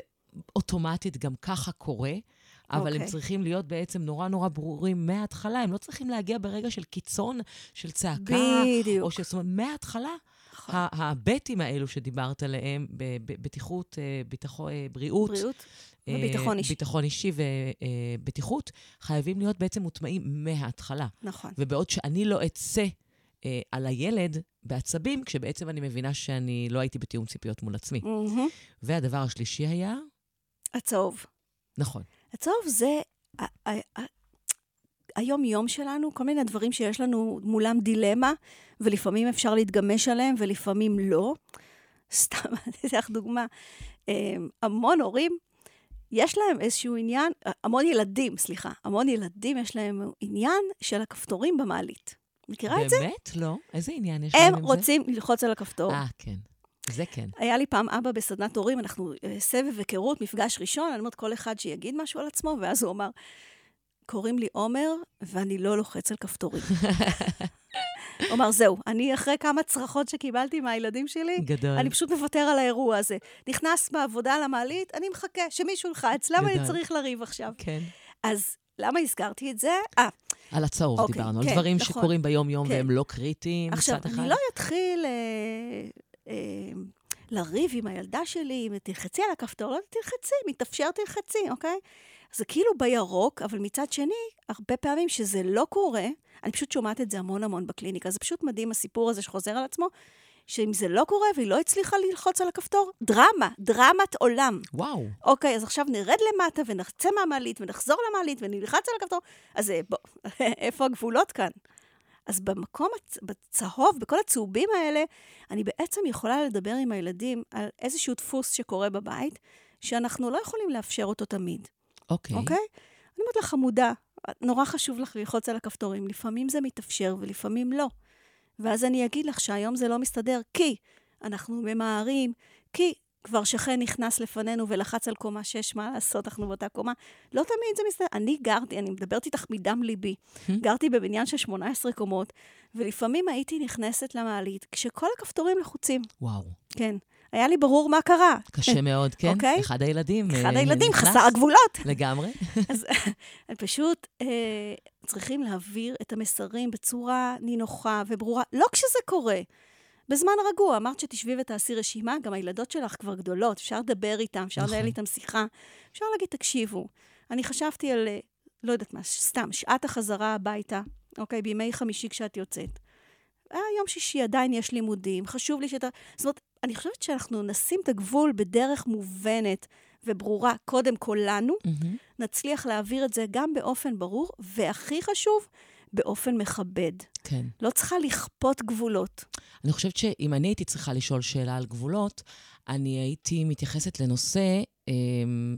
אוטומטית גם ככה קורה. אבל okay. הם אוקיי. צריכים להיות בעצם נורא נורא ברורים מההתחלה, הם לא צריכים להגיע ברגע של קיצון, של צעקה. בדיוק. או של... זאת אומרת, מההתחלה, נכון. הבטים האלו שדיברת עליהם, בבטיחות, אה, ביטחון, אה, בריאות, בריאות וביטחון אה, אישי. ביטחון אישי ובטיחות, חייבים להיות בעצם מוטמעים מההתחלה. נכון. ובעוד שאני לא אצא אה, על הילד בעצבים, כשבעצם אני מבינה שאני לא הייתי בתיאום ציפיות מול עצמי. Mm-hmm. והדבר השלישי היה? הצהוב. נכון. הצהוב זה היום-יום שלנו, כל מיני דברים שיש לנו מולם דילמה, ולפעמים אפשר להתגמש עליהם ולפעמים לא. סתם, אני אתן לך דוגמה. אמ, המון הורים יש להם איזשהו עניין, המון ילדים, סליחה, המון ילדים יש להם עניין של הכפתורים במעלית. מכירה באמת? את זה? באמת? לא. איזה עניין יש להם עם הם זה? רוצים ללחוץ על הכפתור. אה, כן. זה כן. היה לי פעם אבא בסדנת הורים, אנחנו אה, סבב היכרות, מפגש ראשון, אני אומרת כל אחד שיגיד משהו על עצמו, ואז הוא אמר, קוראים לי עומר, ואני לא לוחץ על כפתורים. אמר, זהו, אני אחרי כמה צרחות שקיבלתי מהילדים שלי, גדול. אני פשוט מוותר על האירוע הזה. נכנס בעבודה למעלית, אני מחכה שמישהו ילחץ, למה גדול. אני צריך לריב עכשיו? כן. אז למה הזכרתי את זה? אה, על הצהוב אוקיי, דיברנו, כן, על דברים נכון. שקורים ביום-יום כן. והם לא קריטיים עכשיו, מצד אחד. אני לא אתחיל אה, אה, לריב עם הילדה שלי, אם תלחצי על הכפתור, לא תלחצי, מתאפשר תלחצי, אוקיי? זה כאילו בירוק, אבל מצד שני, הרבה פעמים שזה לא קורה, אני פשוט שומעת את זה המון המון בקליניקה, זה פשוט מדהים הסיפור הזה שחוזר על עצמו, שאם זה לא קורה והיא לא הצליחה ללחוץ על הכפתור, דרמה, דרמת עולם. וואו. אוקיי, אז עכשיו נרד למטה ונצא מהמעלית ונחזור למעלית ונלחץ על הכפתור, אז אה, בוא, איפה הגבולות כאן? אז במקום, הצ- בצהוב, בכל הצהובים האלה, אני בעצם יכולה לדבר עם הילדים על איזשהו דפוס שקורה בבית, שאנחנו לא יכולים לאפשר אותו תמיד, אוקיי. אוקיי? אני אומרת לך, חמודה, נורא חשוב לך ללחוץ על הכפתורים. לפעמים זה מתאפשר ולפעמים לא. ואז אני אגיד לך שהיום זה לא מסתדר, כי אנחנו ממהרים, כי כבר שכן נכנס לפנינו ולחץ על קומה 6, מה לעשות, אנחנו באותה קומה. לא תמיד זה מסתדר. אני גרתי, אני מדברת איתך מדם ליבי. גרתי בבניין של 18 קומות, ולפעמים הייתי נכנסת למעלית כשכל הכפתורים לחוצים. וואו. כן. היה לי ברור מה קרה. קשה מאוד, כן? אוקיי. אחד הילדים. אחד אה, הילדים, נכנס. חסר הגבולות. לגמרי. אז הם פשוט אה, צריכים להעביר את המסרים בצורה נינוחה וברורה, לא כשזה קורה. בזמן רגוע, אמרת שתשבי ותעשי רשימה, גם הילדות שלך כבר גדולות, אפשר לדבר איתן, אפשר נכון. לנהל איתן שיחה, אפשר להגיד, תקשיבו, אני חשבתי על, אה, לא יודעת מה, סתם, שעת החזרה הביתה, אוקיי, בימי חמישי כשאת יוצאת. אה, יום שישי עדיין יש לימודים, חשוב לי שאתה... זאת אומרת, אני חושבת שאנחנו נשים את הגבול בדרך מובנת וברורה, קודם כל לנו, מהמם. נצליח להעביר את זה גם באופן ברור, והכי חשוב, באופן מכבד. כן. לא צריכה לכפות גבולות. אני חושבת שאם אני הייתי צריכה לשאול שאלה על גבולות, אני הייתי מתייחסת לנושא, אמ,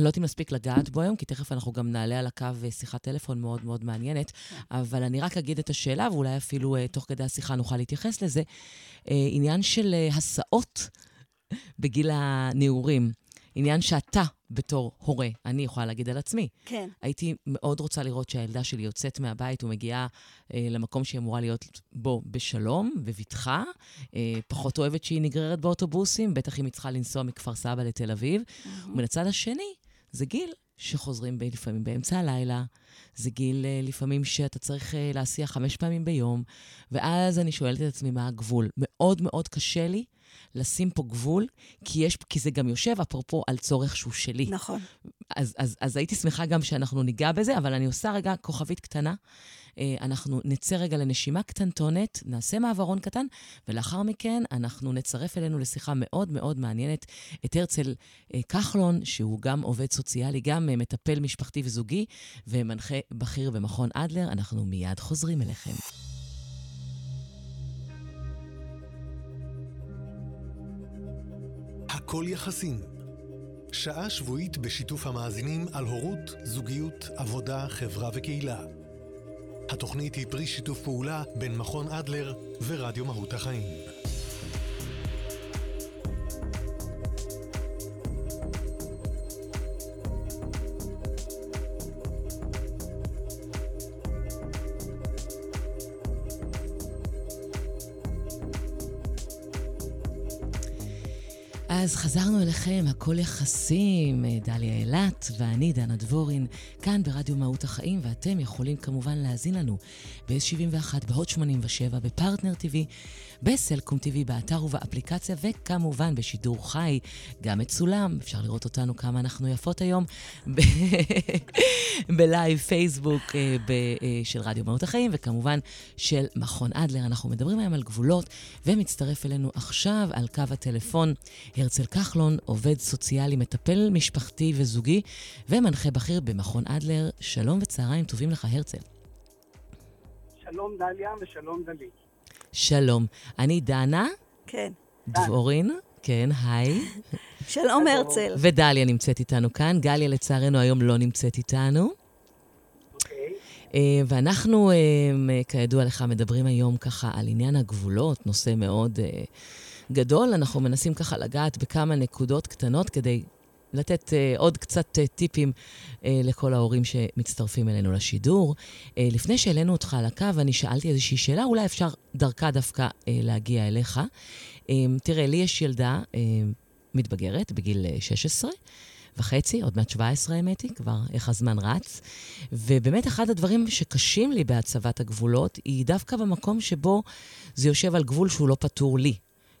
אני לא יודעת אם נספיק לגעת בו היום, כי תכף אנחנו גם נעלה על הקו אה, שיחת טלפון מאוד מאוד מעניינת, אבל אני רק אגיד את השאלה, ואולי אפילו אה, תוך כדי השיחה נוכל להתייחס לזה. אה, עניין של אה, הסעות בגיל הנעורים. עניין שאתה, בתור הורה, אני יכולה להגיד על עצמי, כן. הייתי מאוד רוצה לראות שהילדה שלי יוצאת מהבית ומגיעה אה, למקום שהיא אמורה להיות בו בשלום, בבטחה. אה, פחות אוהבת שהיא נגררת באוטובוסים, בטח אם היא צריכה לנסוע מכפר סבא לתל אביב. ומן הצד השני, זה גיל שחוזרים ב- לפעמים באמצע הלילה. זה גיל אה, לפעמים שאתה צריך אה, להסיע חמש פעמים ביום. ואז אני שואלת את עצמי מה הגבול. מאוד מאוד קשה לי לשים פה גבול, כי, יש, כי זה גם יושב, אפרופו, על צורך שהוא שלי. נכון. אז, אז, אז הייתי שמחה גם שאנחנו ניגע בזה, אבל אני עושה רגע כוכבית קטנה. אה, אנחנו נצא רגע לנשימה קטנטונת, נעשה מעברון קטן, ולאחר מכן אנחנו נצרף אלינו לשיחה מאוד מאוד מעניינת את הרצל אה, כחלון, שהוא גם עובד סוציאלי, גם אה, מטפל משפחתי וזוגי, ומנחה בכיר במכון אדלר. אנחנו מיד חוזרים אליכם. הכל יחסים. שעה שבועית בשיתוף המאזינים על הורות, זוגיות, עבודה, חברה וקהילה. התוכנית היא פרי שיתוף פעולה בין מכון אדלר ורדיו מהות החיים. אז חזרנו אליכם, הכל יחסים, אה, דליה אילת ואני, דנה דבורין, כאן ברדיו מהות החיים, ואתם יכולים כמובן להאזין לנו ב-71, בהוט 87, בפרטנר TV, בסלקום TV, באתר ובאפליקציה, וכמובן בשידור חי, גם מצולם, אפשר לראות אותנו כמה אנחנו יפות היום, בלייב פייסבוק אה, אה, של רדיו מהות החיים, וכמובן של מכון אדלר. אנחנו מדברים היום על גבולות, ומצטרף אלינו עכשיו על קו הטלפון הרצל כחלון, עובד סוציאלי, מטפל משפחתי וזוגי, ומנחה בכיר במכון אדלר. שלום וצהריים טובים לך, הרצל. שלום דליה ושלום דלית. שלום. אני דנה, כן. דבורין, כן, היי. שלום הרצל. ודליה נמצאת איתנו כאן. גליה לצערנו היום לא נמצאת איתנו. אוקיי. אה, ואנחנו, אה, כידוע לך, מדברים היום ככה על עניין הגבולות, נושא מאוד אה, גדול. אנחנו מנסים ככה לגעת בכמה נקודות קטנות כדי לתת uh, עוד קצת uh, טיפים uh, לכל ההורים שמצטרפים אלינו לשידור. Uh, לפני שהעלינו אותך על הקו, אני שאלתי איזושהי שאלה, אולי אפשר דרכה דווקא uh, להגיע אליך. Uh, תראה, לי יש ילדה uh, מתבגרת בגיל uh, 16. וחצי, עוד מעט 17 האמת היא, כבר איך הזמן רץ. ובאמת אחד הדברים שקשים לי בהצבת הגבולות, היא דווקא במקום שבו זה יושב על גבול שהוא לא פתור לי.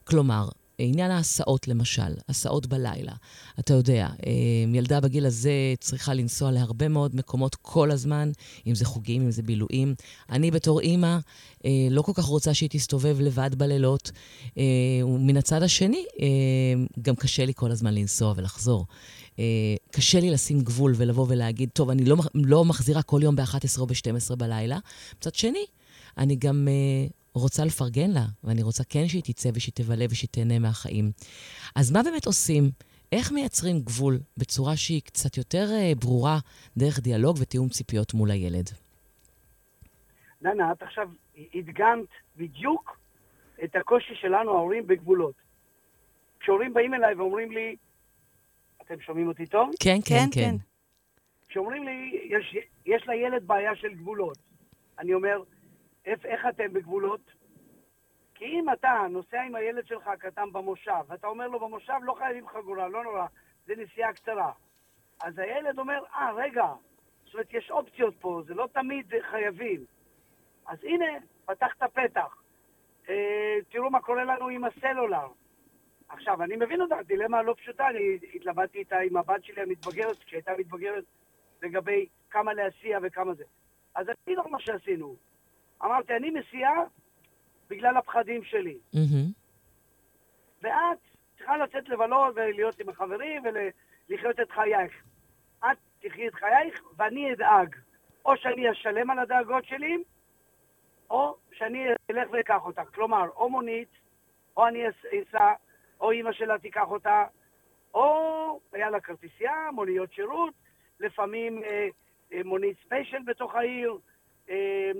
כלומר, עניין ההסעות למשל, הסעות בלילה. אתה יודע, אה, ילדה בגיל הזה צריכה לנסוע להרבה מאוד מקומות כל הזמן, אם זה חוגים, אם זה בילויים. אני בתור אימא אה, לא כל כך רוצה שהיא תסתובב לבד בלילות. אה, ומן הצד השני, גם קשה לי כל הזמן לנסוע ולחזור. קשה לי לשים גבול ולבוא ולהגיד, טוב, אני לא, לא מחזירה כל יום ב-11 או ב-12 בלילה. מצד שני, אני גם רוצה לפרגן לה, ואני רוצה כן שהיא תצא ושהיא תבלה ושהיא תהנה מהחיים. אז מה באמת עושים? איך מייצרים גבול בצורה שהיא קצת יותר uh, ברורה דרך דיאלוג ותיאום ציפיות מול הילד? דנה, את עכשיו הדגמת בדיוק את הקושי שלנו, ההורים, בגבולות. כשהורים באים אליי ואומרים לי, אתם שומעים אותי טוב? כן, כן, כן. כן. כשאומרים לי, יש, יש לילד בעיה של גבולות, אני אומר, איך, אתם בגבולות? כי אם אתה נוסע עם הילד שלך הקטן במושב, ואתה אומר לו במושב לא חייבים חגורה, לא נורא, זה נסיעה קצרה. אז הילד אומר, אה, רגע, זאת אומרת, יש אופציות פה, זה לא תמיד חייבים. אז הנה, פתחת פתח. אה, תראו מה קורה לנו עם הסלולר. עכשיו, אני מבין אותה, דילמה לא פשוטה, אני התלבטתי איתה עם הבת שלי המתבגרת, כשהייתה מתבגרת, לגבי כמה להסיע וכמה זה. אז אני לא מה שעשינו. אמרתי, אני מסיעה בגלל הפחדים שלי. ואת צריכה לצאת לבלות ולהיות עם החברים ולחיות את חייך. את תחי את חייך ואני אדאג. או שאני אשלם על הדאגות שלי, או שאני אלך ואקח אותך. כלומר, או מונית, או אני אסע, או אימא שלה תיקח אותה, או היה לה כרטיסייה, מוניות שירות, לפעמים אה, אה, מונית ספיישל בתוך העיר, אה,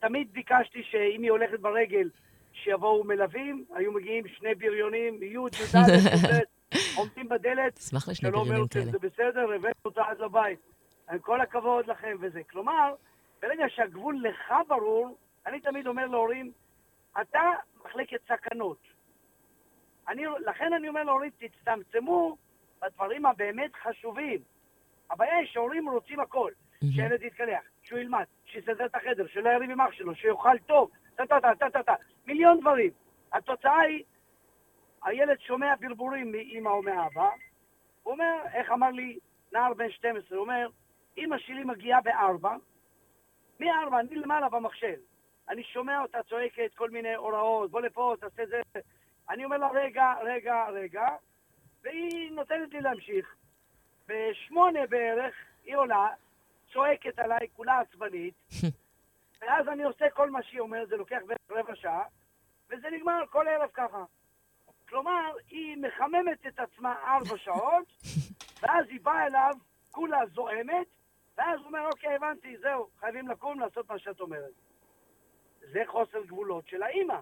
תמיד ביקשתי שאם היא הולכת ברגל, שיבואו מלווים, היו מגיעים שני בריונים, י', י"ד, עומדים בדלת. אשמח לשני בריונים כאלה. זה בסדר, הבאנו אותה עד לבית. עם כל הכבוד לכם וזה. כלומר, ברגע שהגבול לך ברור, אני תמיד אומר להורים, אתה מחלקת סכנות. אני, לכן אני אומר להורים, תצטמצמו בדברים הבאמת חשובים. הבעיה היא שהורים רוצים הכל. שילד יתקלח, שהוא ילמד, שיסדר את החדר, שלא יריב עם אח שלו, שיאכל טוב, טה-טה-טה-טה-טה, מיליון דברים. התוצאה היא, הילד שומע ברבורים מאמא או מאבא, הוא אומר, איך אמר לי נער בן 12, הוא אומר, אמא שלי מגיעה בארבע, מארבע, אני למעלה במחשב. אני שומע אותה צועקת כל מיני הוראות, בוא לפה, תעשה זה. אני אומר לה, רגע, רגע, רגע, והיא נותנת לי להמשיך. בשמונה בערך היא עולה, צועקת עליי, כולה עצבנית, ואז אני עושה כל מה שהיא אומרת, זה לוקח בערך רבע שעה, וזה נגמר כל ערב ככה. כלומר, היא מחממת את עצמה ארבע שעות, ואז היא באה אליו, כולה זועמת, ואז הוא אומר, אוקיי, הבנתי, זהו, חייבים לקום לעשות מה שאת אומרת. זה חוסר גבולות של האימא.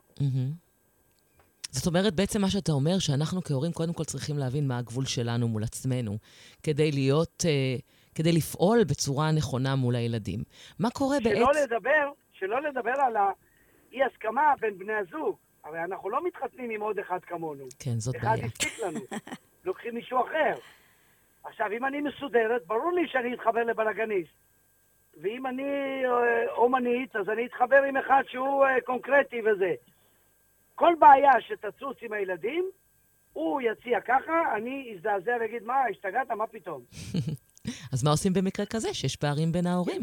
זאת אומרת, בעצם מה שאתה אומר, שאנחנו כהורים קודם כל צריכים להבין מה הגבול שלנו מול עצמנו, כדי להיות... Uh, כדי לפעול בצורה נכונה מול הילדים. מה קורה שלא בעת... לדבר, שלא לדבר על האי-הסכמה בין בני הזוג. הרי אנחנו לא מתחתנים עם עוד אחד כמונו. כן, זאת בעיה. אחד הספיק לנו. לוקחים מישהו אחר. עכשיו, אם אני מסודרת, ברור לי שאני אתחבר לבלאגניסט. ואם אני אה, אומנית, אז אני אתחבר עם אחד שהוא אה, קונקרטי וזה. כל בעיה שתצוץ עם הילדים, הוא יציע ככה, אני אזדעזע ואגיד, מה, השתגעת? מה פתאום? אז מה עושים במקרה כזה, שיש פערים בין ההורים?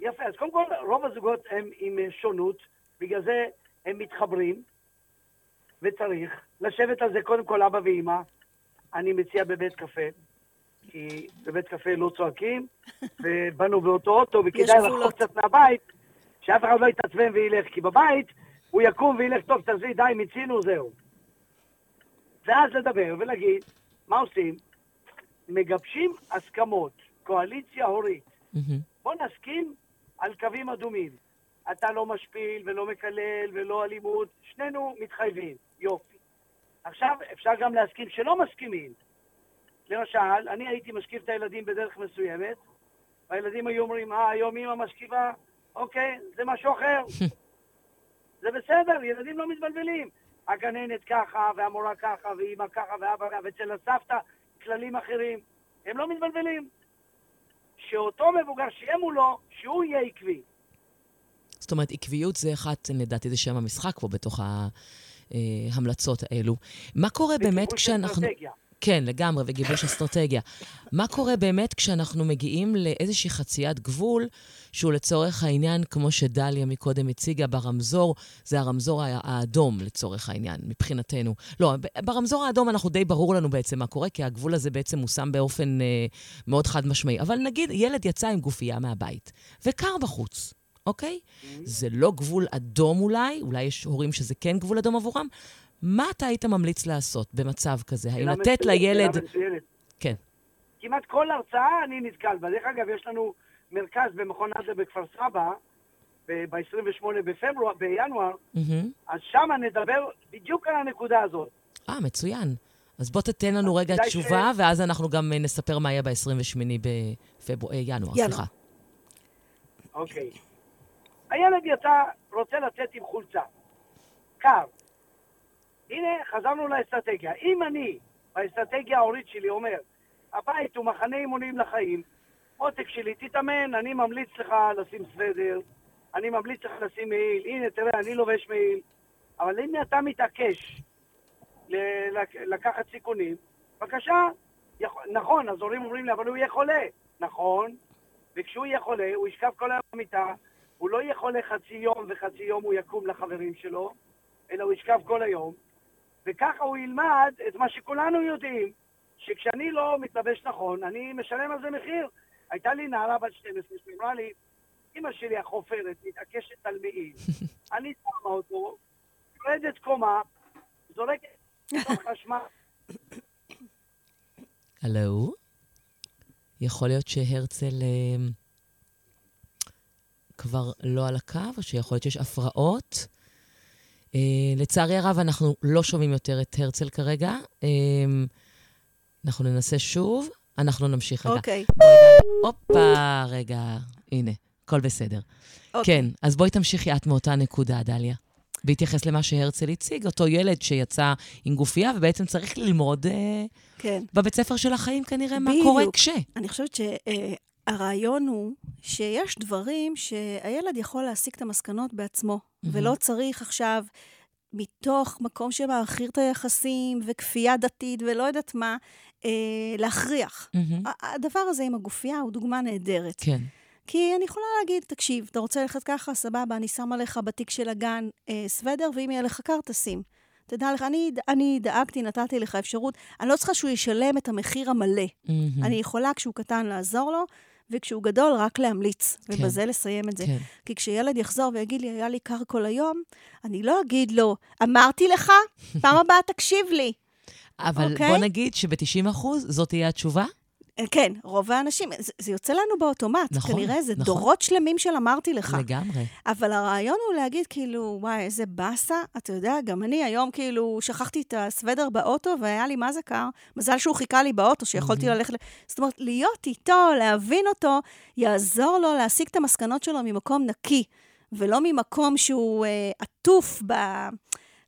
יפה, אז קודם כל, רוב הזוגות הם עם שונות, בגלל זה הם מתחברים, וצריך לשבת על זה קודם כל אבא ואימא. אני מציע בבית קפה, כי בבית קפה לא צועקים, ובאנו באותו אוטו, וכדאי לחזור קצת מהבית, שאף אחד לא יתעצבן וילך, כי בבית הוא יקום וילך, טוב, תעזבי, די, מיצינו, זהו. ואז לדבר ולהגיד, מה עושים? מגבשים הסכמות, קואליציה הורית. מהמם. בוא נסכים על קווים אדומים. אתה לא משפיל ולא מקלל ולא אלימות, שנינו מתחייבים, יופי. עכשיו, אפשר גם להסכים שלא מסכימים. למשל, אני הייתי משכיב את הילדים בדרך מסוימת, והילדים היו אומרים, אה, היום אמא משכיבה, אוקיי, זה משהו אחר. זה בסדר, ילדים לא מתבלבלים. הגננת ככה, והמורה ככה, ואימא ככה, ואבא ככה, ואצל הסבתא כללים אחרים. הם לא מתבלבלים. שאותו מבוגר שיהיה מולו, שהוא יהיה עקבי. זאת אומרת, עקביות זה אחת, לדעתי זה שם המשחק פה בתוך ההמלצות האלו. מה קורה באמת כשאנחנו... אסטרטגיה. כן, לגמרי, וגיבוש אסטרטגיה. מה קורה באמת כשאנחנו מגיעים לאיזושהי חציית גבול, שהוא לצורך העניין, כמו שדליה מקודם הציגה, ברמזור, זה הרמזור האדום לצורך העניין, מבחינתנו. לא, ברמזור האדום אנחנו די ברור לנו בעצם מה קורה, כי הגבול הזה בעצם מושם באופן אה, מאוד חד משמעי. אבל נגיד, ילד יצא עם גופייה מהבית, וקר בחוץ. אוקיי? זה לא גבול אדום אולי, אולי יש הורים שזה כן גבול אדום עבורם. מה אתה היית ממליץ לעשות במצב כזה? האם לתת מצוינת, לילד... שאלה מצוינת. כן. כמעט כל הרצאה אני נתקל בה. דרך אגב, יש לנו מרכז במכון עדה בכפר סבא, ב-28 בפברואר, בינואר, מהמם. אז שם נדבר בדיוק על הנקודה הזאת. אה, מצוין. אז בוא תתן לנו רגע כדאי ש- תשובה, ואז אנחנו גם אה, נספר מה יהיה ב-28 בפברואר, ינואר, ינואר. סליחה. אוקיי. הילד יצא, רוצה לצאת עם חולצה. קר. הנה, חזרנו לאסטרטגיה. אם אני, באסטרטגיה ההורית שלי, אומר, הבית הוא מחנה אימונים לחיים, עותק שלי, תתאמן, אני ממליץ לך לשים סוודר, אני ממליץ לך לשים מעיל, הנה, תראה, אני לובש מעיל. אבל אם אתה מתעקש לקחת סיכונים, בבקשה. נכון, אז הורים אומרים לי, אבל הוא יהיה חולה. נכון, וכשהוא יהיה חולה, הוא ישכב כל היום במיטה, הוא לא יהיה חולה חצי יום וחצי יום הוא יקום לחברים שלו, אלא הוא ישכב כל היום, וככה הוא ילמד את מה שכולנו יודעים, שכשאני לא מתלבש נכון, אני משלם על זה מחיר. הייתה לי נערה בת 12 שאמרה לי, אמא שלי החופרת מתעקשת על מעיל. אני שמה אותו, יורדת קומה, זורקת לתוך חשמל. הלו? יכול להיות שהרצל אה, כבר לא על הקו, או שיכול להיות שיש הפרעות. אה, לצערי הרב, אנחנו לא שומעים יותר את הרצל כרגע. אה, אנחנו ננסה שוב. אנחנו נמשיך רגע. אוקיי. הופה, רגע, הנה, הכל בסדר. אוקיי. כן, אז בואי תמשיכי את מאותה נקודה, דליה. בהתייחס למה שהרצל הציג, אותו ילד שיצא עם גופייה ובעצם צריך ללמוד אה, כן. בבית ספר של החיים כנראה מה. קורה כש. אני חושבת שהרעיון הוא שיש דברים שהילד יכול להסיק את המסקנות בעצמו, ולא צריך עכשיו, מתוך מקום שמעכיר את היחסים וכפייה דתית ולא יודעת מה, אה, להכריח. ה- הדבר הזה עם הגופייה הוא דוגמה נהדרת. כן. כי אני יכולה להגיד, תקשיב, אתה רוצה ללכת ככה, סבבה, אני שמה לך בתיק של הגן אה, סוודר, ואם יהיה לך קר, תשים. תדע לך, אני, אני דאגתי, נתתי לך אפשרות, אני לא צריכה שהוא ישלם את המחיר המלא. מהמם. אני יכולה, כשהוא קטן, לעזור לו, וכשהוא גדול, רק להמליץ, ובזה לסיים את זה. כן. כי כשילד יחזור ויגיד לי, היה לי קר כל היום, אני לא אגיד לו, אמרתי לך, פעם הבאה תקשיב לי. אבל אוקיי. בוא נגיד שב-90 אחוז זאת תהיה התשובה. אה, כן, רוב האנשים, זה, זה יוצא לנו באוטומט. נכון, כנראה זה נכון. דורות שלמים של אמרתי לך. לגמרי. אבל הרעיון הוא להגיד, כאילו, וואי, איזה באסה. אתה יודע, גם אני היום, כאילו, שכחתי את הסוודר באוטו, והיה לי מה זה קר. מזל שהוא חיכה לי באוטו, שיכולתי ללכת... ל... זאת אומרת, להיות איתו, להבין אותו, יעזור לו להסיק את המסקנות שלו ממקום נקי, ולא ממקום שהוא אה, עטוף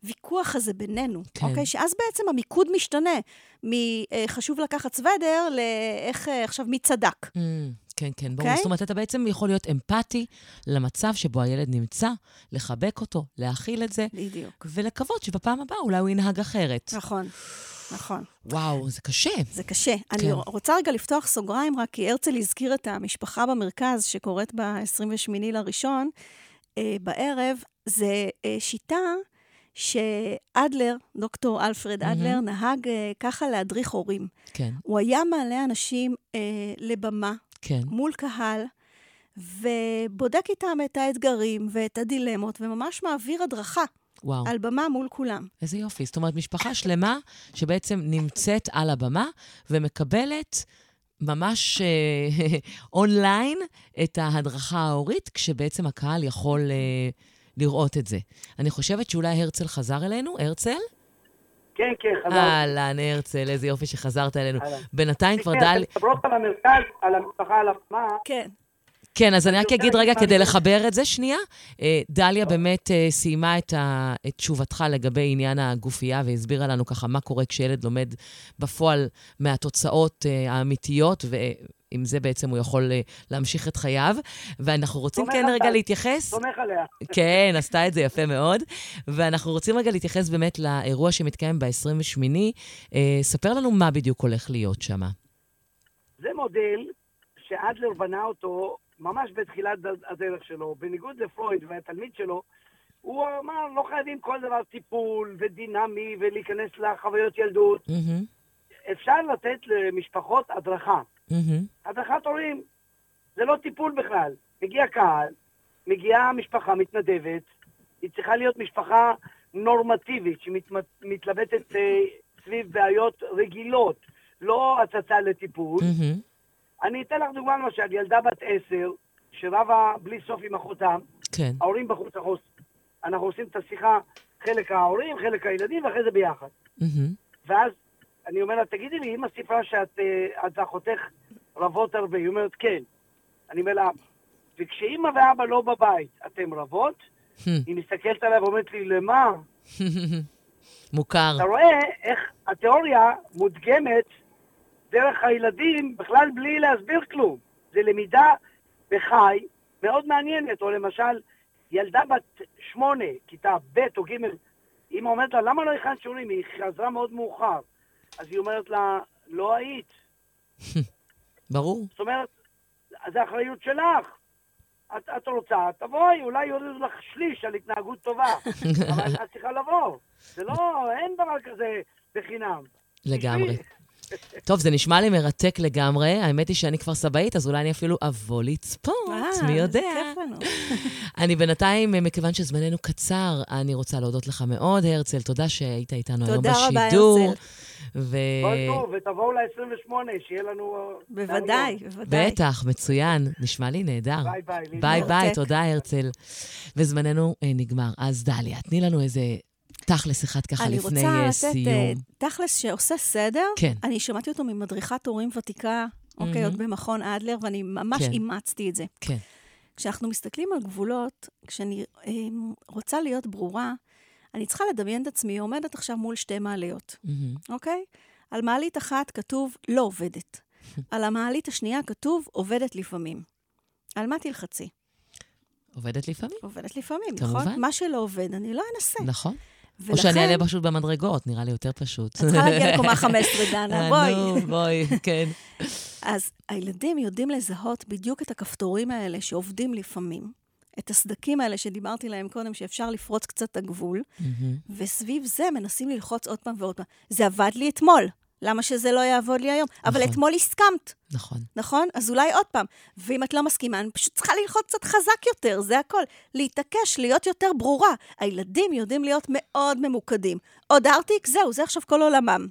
בוויכוח הזה בינינו. כן. אוקיי? שאז בעצם המיקוד משתנה מחשוב לקחת סוודר, לאיך אה, עכשיו מי צדק. Mm, כן, כן, ברור. אוקיי? זאת אומרת, אתה בעצם יכול להיות אמפתי למצב שבו הילד נמצא, לחבק אותו, להכיל את זה, בדיוק. ולקוות שבפעם הבאה אולי הוא ינהג אחרת. נכון, נכון. וואו, זה קשה. זה קשה. כן. אני רוצה רגע לפתוח סוגריים, רק כי הרצל הזכיר את המשפחה במרכז, שקורית ב-28 לראשון, אה, בערב. זה אה, שיטה שאדלר, דוקטור אלפרד. אדלר, נהג אה, ככה להדריך הורים. כן, הוא היה מעלה אנשים אה, לבמה, כן. מול קהל, ובודק איתם את האתגרים ואת הדילמות, וממש מעביר הדרכה. וואו. על במה מול כולם. איזה יופי. זאת אומרת, משפחה שלמה שבעצם נמצאת על הבמה ומקבלת ממש אה, אונליין את ההדרכה ההורית, כשבעצם הקהל יכול אה, לראות את זה. אני חושבת שאולי הרצל חזר אלינו. הרצל? כן, כן, חזרתי. אהלן, הרצל, איזה יופי שחזרת אלינו. בינתיים כבר כן, דל... אתן מדברות על המרכז, על המשפחה, על הבמה. כן. כן, אז אני רק אגיד רגע, כדי. לחבר את זה שנייה, אה, דליה באמת אה, סיימה את תשובתך לגבי עניין הגופייה והסבירה לנו ככה מה קורה כשילד לומד בפועל מהתוצאות אה, האמיתיות, ועם זה בעצם הוא יכול להמשיך את חייו. ואנחנו רוצים כן. רגע להתייחס... סומך עליה. כן, עשתה את זה יפה מאוד. ואנחנו רוצים רגע להתייחס באמת לאירוע שמתקיים ב-28. אה, ספר לנו מה בדיוק הולך להיות שם. זה מודל שאדלר בנה אותו ממש בתחילת הדרך שלו. בניגוד לפרויד והתלמיד שלו, הוא אמר, לא חייבים כל דבר טיפול ודינמי ולהיכנס לחוויות ילדות. מהמם, אפשר לתת למשפחות הדרכה. מהמם, הדרכת הורים זה לא טיפול בכלל. מגיע קהל, מגיעה משפחה מתנדבת, היא צריכה להיות משפחה נורמטיבית שמתלבטת אה, סביב בעיות רגילות, לא הצצה לטיפול. מהמם. אני אתן לך דוגמה למשל, ילדה בת עשר שרבה בלי סוף עם אחותם, כן. ההורים בחוץ, אנחנו, אנחנו עושים את השיחה, חלק ההורים, חלק הילדים, ואחרי זה ביחד. מהמם. ואז אני אומר לה, תגידי לי, אמא סיפרה שאת אה, ואחותך רבות הרבה. היא אומרת, כן. אני אומר לה, וכשאימא ואבא לא בבית, אתם רבות? היא מסתכלת עליי ואומרת לי, למה? מוכר. אתה רואה איך התיאוריה מודגמת דרך הילדים בכלל בלי להסביר כלום. זה למידה בחי מאוד מעניינת. או למשל, ילדה בת שמונה, כיתה ב' או ג', אמא אומרת לה, למה לא הכנת שיעורים? היא חזרה מאוד מאוחר. אז היא אומרת לה, לא היית. ברור. זאת אומרת, זו אחריות שלך. את, את רוצה, תבואי, אולי יורידו לך שליש על התנהגות טובה. אבל את צריכה לבוא. זה לא, אין דבר כזה בחינם. לגמרי. טוב, זה נשמע לי מרתק לגמרי. האמת היא שאני כבר סבאית, אז אולי אני אפילו אבוא לצפות, אה, מי יודע. אני בינתיים, מכיוון שזמננו קצר, אני רוצה להודות לך מאוד, הרצל. תודה שהיית איתנו היום תודה רבה, בשידור. הרצל. ו... כל טוב, ותבואו ל-28, שיהיה לנו... בוודאי. בוודאי. בטח, מצוין. נשמע לי נהדר. ביי ביי. ביי. ביי. תודה, הרצל. וזמננו אה, נגמר. אז דליה, תני לנו איזה תכלס אחד ככה אני לפני רוצה אה, לתת סיום. אה, תכלס שעושה סדר. כן. אני שמעתי אותו ממדריכת הורים ותיקה, אוקיי, מהמם. עוד במכון אדלר, ואני ממש כן. אימצתי את זה. כן. כשאנחנו מסתכלים על גבולות, כשאני אה, רוצה להיות ברורה, אני צריכה לדמיין את עצמי עומדת עכשיו מול שתי מעליות, מהמם. אוקיי? על מעלית אחת כתוב לא עובדת. על המעלית השנייה כתוב עובדת לפעמים. על מה תלחצי? עובדת לפעמים, עובדת לפעמים, כמובן. נכון? מה שלא עובד, אני לא אנסה. נכון. או ולכן, שאני אעלה פשוט במדרגות, נראה לי יותר פשוט. את צריכה להגיע לקומה 15, דנה, אה, בואי. נו, בואי, כן. אז הילדים יודעים לזהות בדיוק את הכפתורים האלה שעובדים לפעמים, את הסדקים האלה שדיברתי להם קודם, שאפשר לפרוץ קצת את הגבול. וסביב זה מנסים ללחוץ עוד פעם ועוד פעם. זה עבד לי אתמול, למה שזה לא יעבוד לי היום? אבל נכון. אתמול הסכמת, נכון. נכון? אז אולי עוד פעם. ואם את לא מסכימה, אני פשוט צריכה ללחוץ קצת חזק יותר, זה הכל. להתעקש, להיות יותר ברורה. הילדים יודעים להיות מאוד ממוקדים. עוד ארטיק, זהו, זה עכשיו כל עולמם.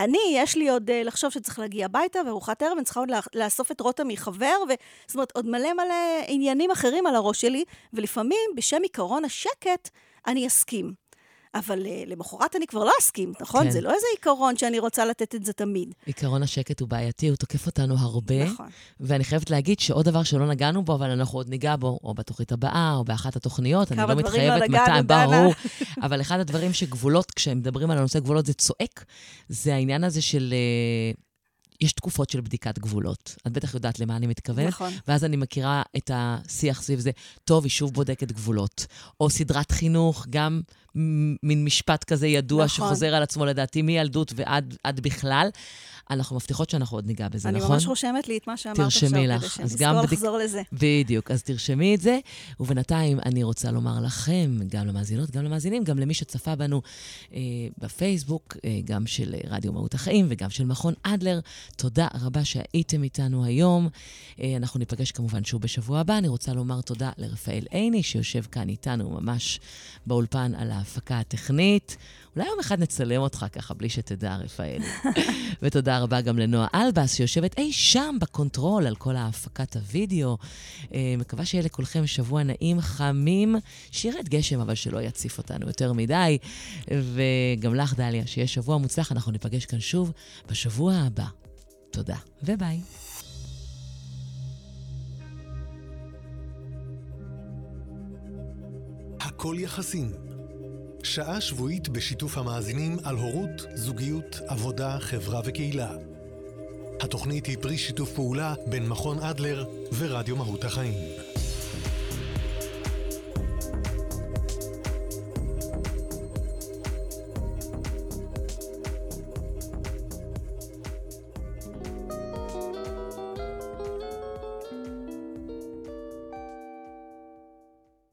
אני, יש לי עוד uh, לחשוב שצריך להגיע הביתה, וארוחת ערב, אני צריכה עוד לאסוף את רותם מחבר, ו... זאת אומרת, עוד מלא מלא עניינים אחרים על הראש שלי, ולפעמים, בשם עיקרון השקט, אני אסכים. אבל uh, למחרת אני כבר לא אסכים, נכון? כן. זה לא איזה עיקרון שאני רוצה לתת את זה תמיד. עיקרון השקט הוא בעייתי, הוא תוקף אותנו הרבה. נכון. ואני חייבת להגיד שעוד דבר שלא נגענו בו, אבל אנחנו עוד ניגע בו, או בתוכנית הבאה, או באחת התוכניות. אני לא לא מתחייבת נגענו, מתי. ברור. אבל אחד הדברים שגבולות, כשהם מדברים על הנושא גבולות, זה צועק, זה העניין הזה של... אה, יש תקופות של בדיקת גבולות. את בטח יודעת למה אני מתכוונת. נכון. ואז אני מכירה את השיח סביב זה, טוב, היא שוב בודקת גבולות. או סדרת חינוך, גם מין משפט כזה ידוע נכון. שחוזר על עצמו לדעתי מילדות ועד עד בכלל. אנחנו מבטיחות שאנחנו עוד ניגע בזה, אני נכון? אני ממש רושמת לי את מה שאמרת עכשיו, כדי לך. גם שנזכור בדיק- לחזור לזה. בדיוק, אז תרשמי את זה. ובינתיים אני רוצה לומר לכם, גם למאזינות, גם למאזינים, גם למי שצפה בנו אה, בפייסבוק, אה, גם של רדיו מהות החיים וגם של מכון אדלר, תודה רבה שהייתם איתנו היום. אה, אנחנו ניפגש כמובן שוב בשבוע הבא. אני רוצה לומר תודה לרפאל עיני, שיושב כאן איתנו ממש באולפן על ההפקה הטכנית. אולי יום אחד נצלם אותך ככה, בלי שתדע, רפאל. ותודה רבה גם לנועה אלבס, שיושבת אי שם ב control על כל ההפקת הוידאו. אה, מקווה שיהיה לכולכם שבוע נעים, חמים, שירד גשם, אבל שלא יציף אותנו יותר מדי. וגם לך, דליה, שיהיה שבוע מוצלח. אנחנו ניפגש כאן שוב בשבוע הבא. תודה, וביי. הכל יחסים. שעה שבועית בשיתוף המאזינים על הורות, זוגיות, עבודה, חברה וקהילה. התוכנית היא פרי שיתוף פעולה בין מכון אדלר ורדיו מהות החיים.